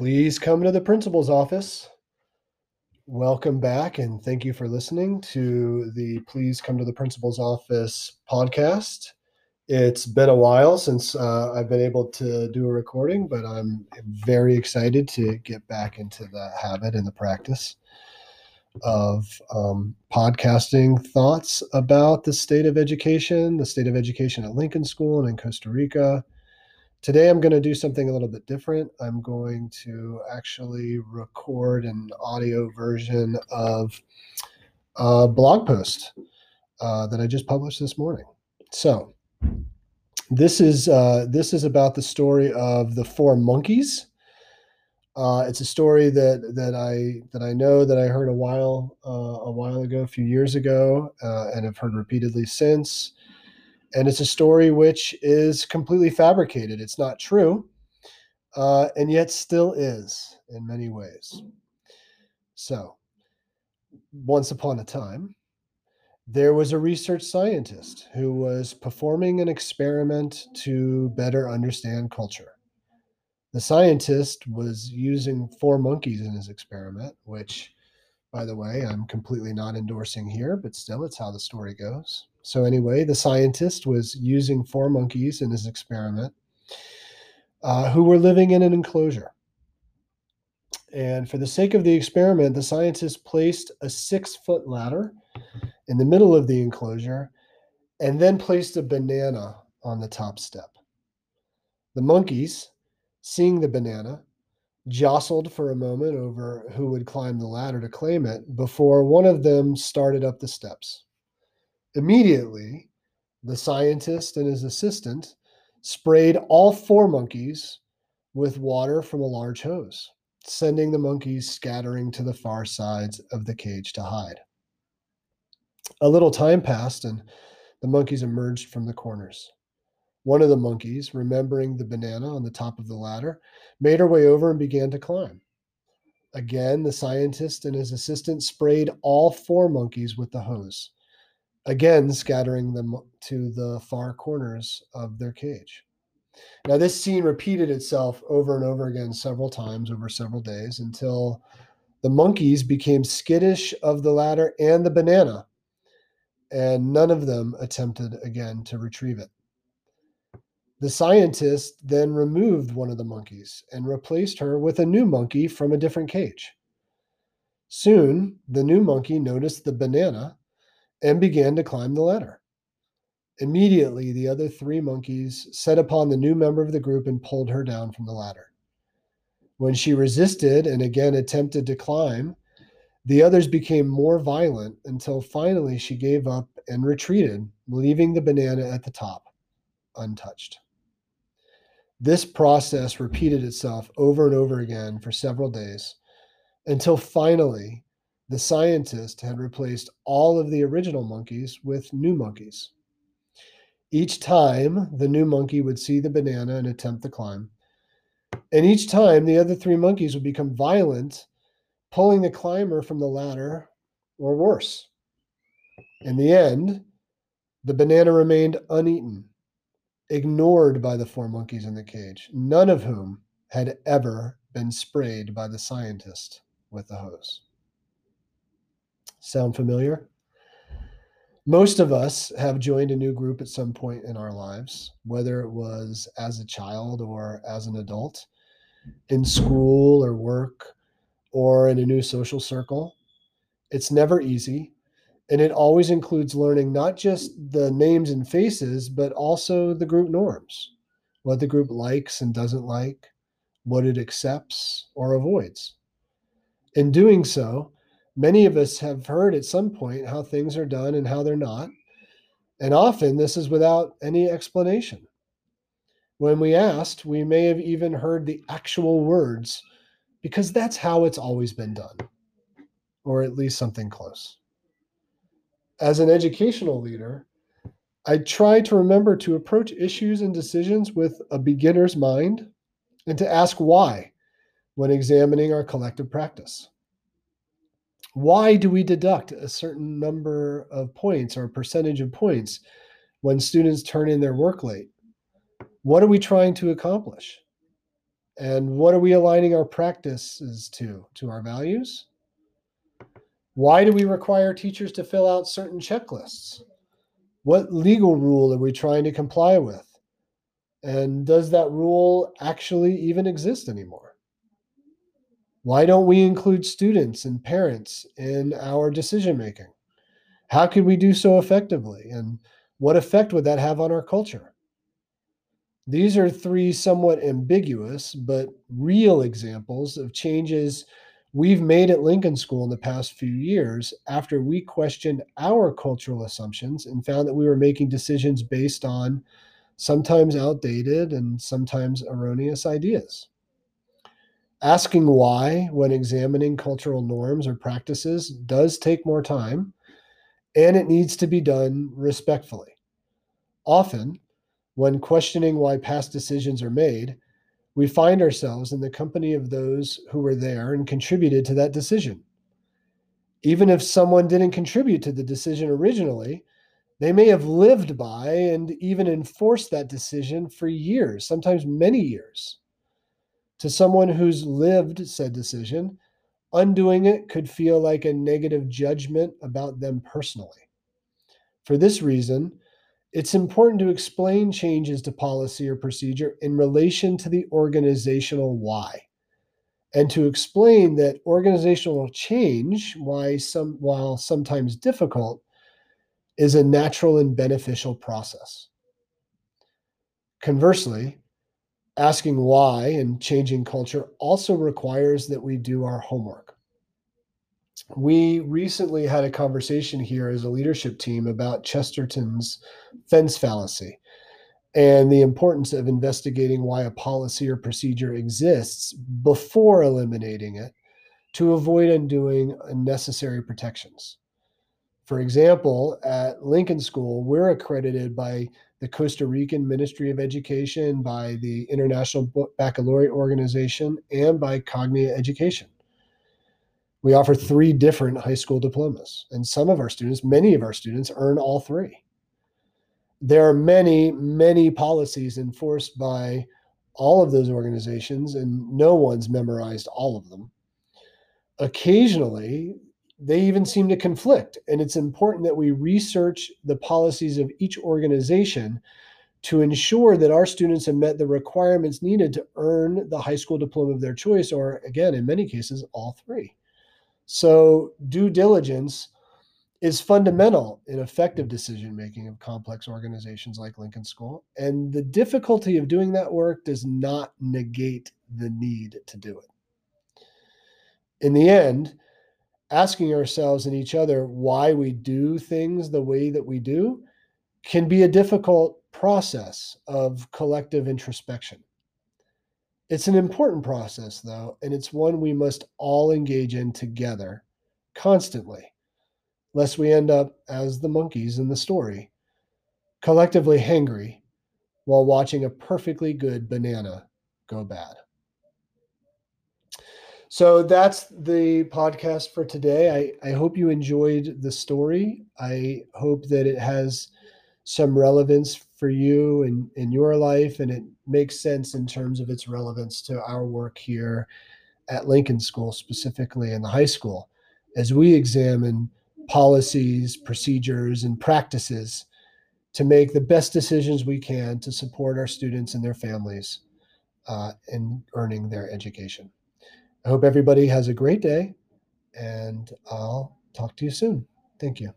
Please come to the principal's office. Welcome back and thank you for listening to the Please Come to the Principal's Office podcast. It's been a while since uh, I've been able to do a recording, but I'm very excited to get back into the habit and the practice of um, podcasting thoughts about the state of education, the state of education at Lincoln School and in Costa Rica Today, I'm going to do something a little bit different. I'm going to actually record an audio version of a blog post uh, that I just published this morning. So, this is uh, this is about the story of the four monkeys. Uh, it's a story that that I that I know that I heard a while uh, a while ago, a few years ago, uh, and have heard repeatedly since and it's a story which is completely fabricated. It's not true, uh, and yet still is in many ways. So, once upon a time, there was a research scientist who was performing an experiment to better understand culture. The scientist was using four monkeys in his experiment, which, by the way, I'm completely not endorsing here, but still, it's how the story goes. So, anyway, the scientist was using four monkeys in his experiment uh, who were living in an enclosure. And for the sake of the experiment, the scientist placed a six foot ladder in the middle of the enclosure and then placed a banana on the top step. The monkeys, seeing the banana, jostled for a moment over who would climb the ladder to claim it before one of them started up the steps. Immediately, the scientist and his assistant sprayed all four monkeys with water from a large hose, sending the monkeys scattering to the far sides of the cage to hide. A little time passed, and the monkeys emerged from the corners. One of the monkeys, remembering the banana on the top of the ladder, made her way over and began to climb. Again, the scientist and his assistant sprayed all four monkeys with the hose, again scattering them to the far corners of their cage. Now, this scene repeated itself over and over again several times over several days until the monkeys became skittish of the ladder and the banana, and none of them attempted again to retrieve it. The scientist then removed one of the monkeys and replaced her with a new monkey from a different cage. Soon, the new monkey noticed the banana and began to climb the ladder. Immediately, the other three monkeys set upon the new member of the group and pulled her down from the ladder. When she resisted and again attempted to climb, the others became more violent until finally she gave up and retreated, leaving the banana at the top untouched. This process repeated itself over and over again for several days until finally the scientist had replaced all of the original monkeys with new monkeys. Each time, the new monkey would see the banana and attempt to climb. And each time, the other three monkeys would become violent, pulling the climber from the ladder or worse. In the end, the banana remained uneaten, ignored by the four monkeys in the cage, none of whom had ever been sprayed by the scientist with the hose. Sound familiar? Most of us have joined a new group at some point in our lives, whether it was as a child or as an adult, in school or work, or in a new social circle. It's never easy, and it always includes learning not just the names and faces, but also the group norms, what the group likes and doesn't like, what it accepts or avoids. In doing so, Many of us have heard at some point how things are done and how they're not. And often this is without any explanation. When we asked, we may have even heard the actual words because that's how it's always been done, or at least something close. As an educational leader, I try to remember to approach issues and decisions with a beginner's mind and to ask why when examining our collective practice why do we deduct a certain number of points or a percentage of points when students turn in their work late? What are we trying to accomplish? And what are we aligning our practices to? To our values? Why do we require teachers to fill out certain checklists? What legal rule are we trying to comply with? And does that rule actually even exist anymore? Why don't we include students and parents in our decision making? How could we do so effectively? And what effect would that have on our culture? These are three somewhat ambiguous but real examples of changes we've made at Lincoln School in the past few years after we questioned our cultural assumptions and found that we were making decisions based on sometimes outdated and sometimes erroneous ideas. Asking why when examining cultural norms or practices does take more time, and it needs to be done respectfully. Often, when questioning why past decisions are made, we find ourselves in the company of those who were there and contributed to that decision. Even if someone didn't contribute to the decision originally, they may have lived by and even enforced that decision for years, sometimes many years. To someone who's lived said decision, undoing it could feel like a negative judgment about them personally. For this reason, it's important to explain changes to policy or procedure in relation to the organizational why and to explain that organizational change why some while sometimes difficult is a natural and beneficial process conversely asking why and changing culture also requires that we do our homework we recently had a conversation here as a leadership team about Chesterton's fence fallacy and the importance of investigating why a policy or procedure exists before eliminating it to avoid undoing unnecessary protections. For example, at Lincoln School, we're accredited by the Costa Rican Ministry of Education, by the International Baccalaureate Organization, and by Cognia Education. We offer three different high school diplomas, and some of our students, many of our students, earn all three. There are many, many policies enforced by all of those organizations, and no one's memorized all of them. Occasionally, they even seem to conflict, and it's important that we research the policies of each organization to ensure that our students have met the requirements needed to earn the high school diploma of their choice, or again, in many cases, all three. So, due diligence is fundamental in effective decision making of complex organizations like Lincoln School. And the difficulty of doing that work does not negate the need to do it. In the end, asking ourselves and each other why we do things the way that we do can be a difficult process of collective introspection. It's an important process, though, and it's one we must all engage in together constantly, lest we end up as the monkeys in the story, collectively hangry while watching a perfectly good banana go bad. So that's the podcast for today. I, I hope you enjoyed the story. I hope that it has some relevance for you and in your life, and it makes sense in terms of its relevance to our work here at Lincoln School, specifically in the high school, as we examine policies, procedures, and practices to make the best decisions we can to support our students and their families uh, in earning their education. I hope everybody has a great day, and I'll talk to you soon. Thank you.